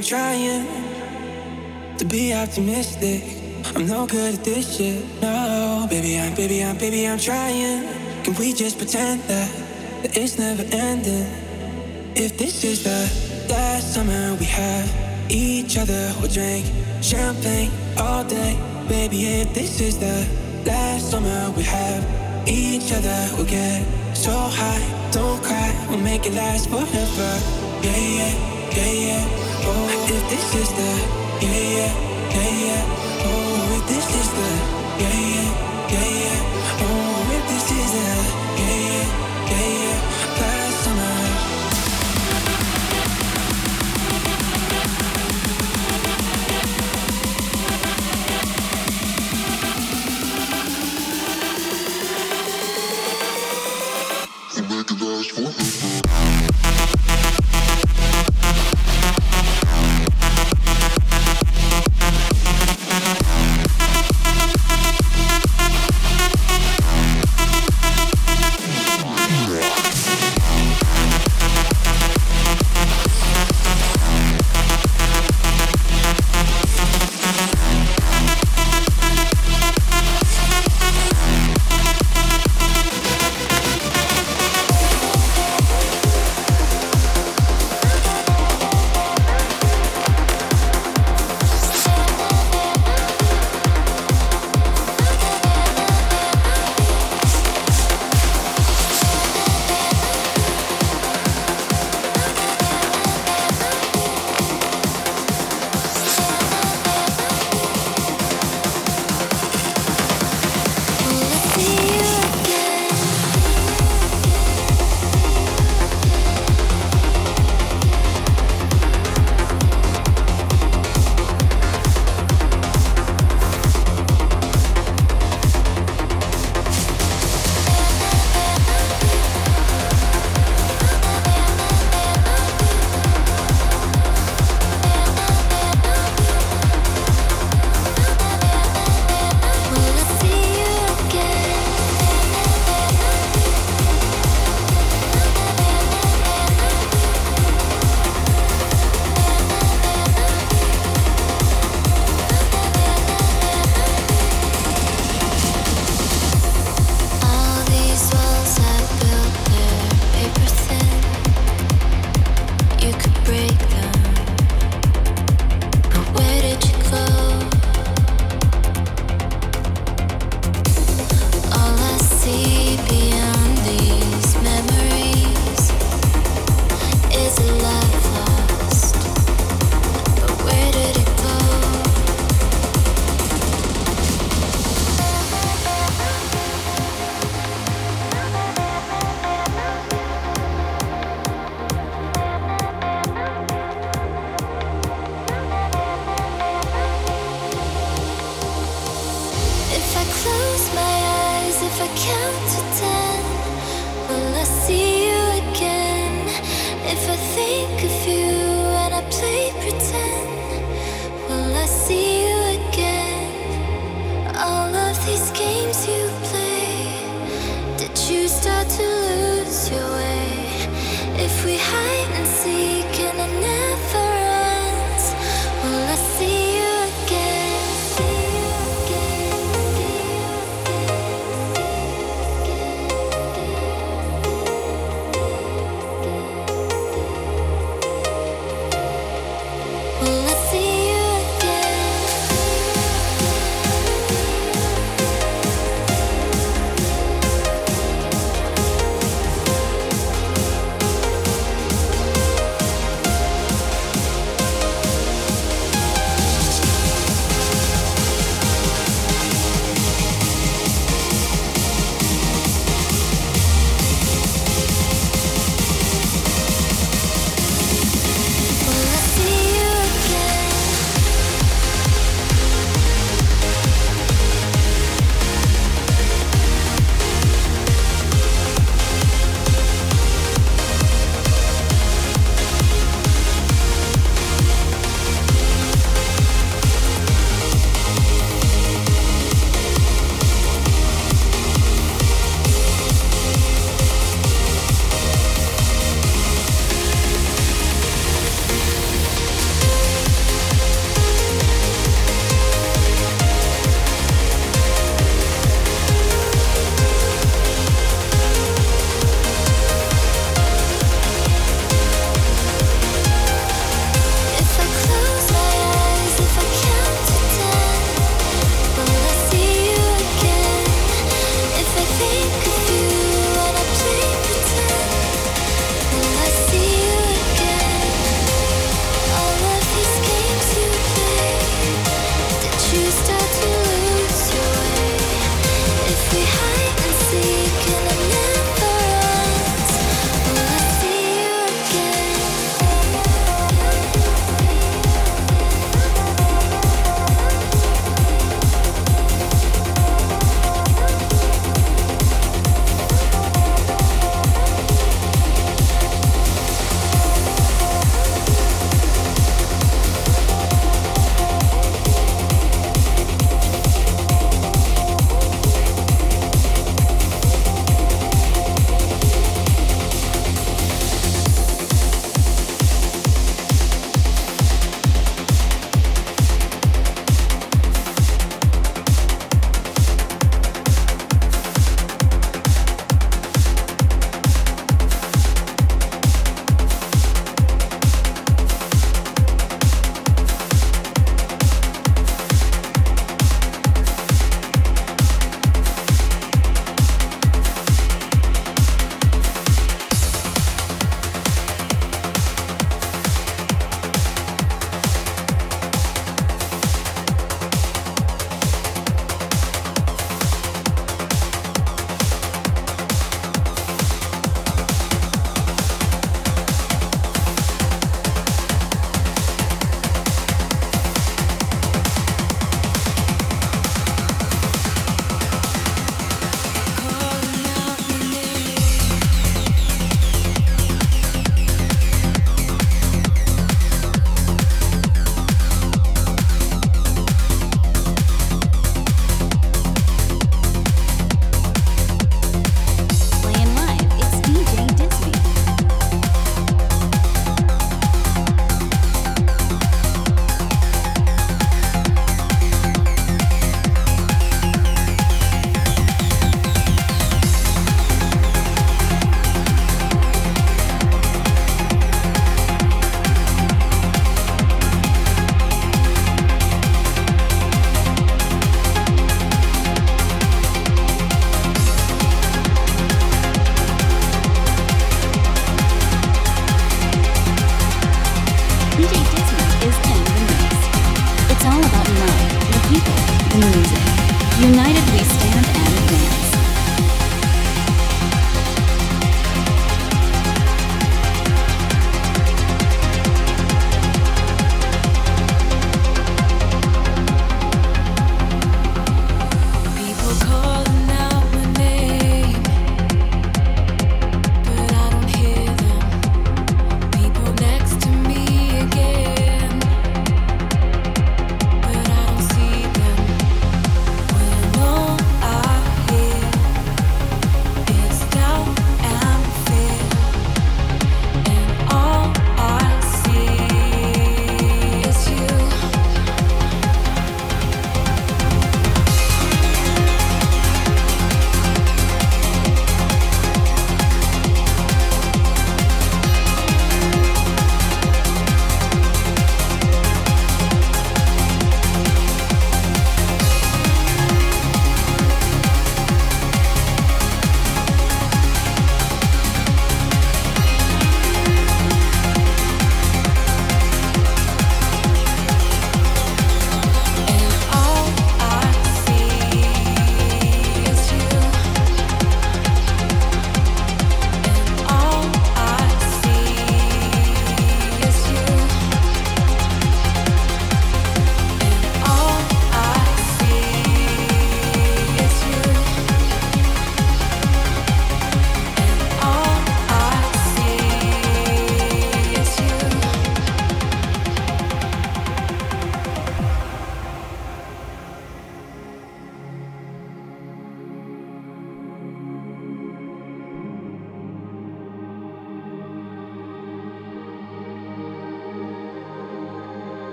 I'm, trying to be optimistic. I'm no good at this shit, no. Baby, I'm, baby, I'm, baby, I'm trying. Can we just pretend that, that it's never ending? If this is the last summer we have each other, we'll drink champagne all day. Baby, if this is the last summer we have each other, we'll get so high. Don't cry, we'll make it last forever. Yeah, yeah yeah, yeah. Oh, if this is the, yeah. Oh, if this is the. Oh, if this is the, yeah, yeah, yeah, yeah. Oh,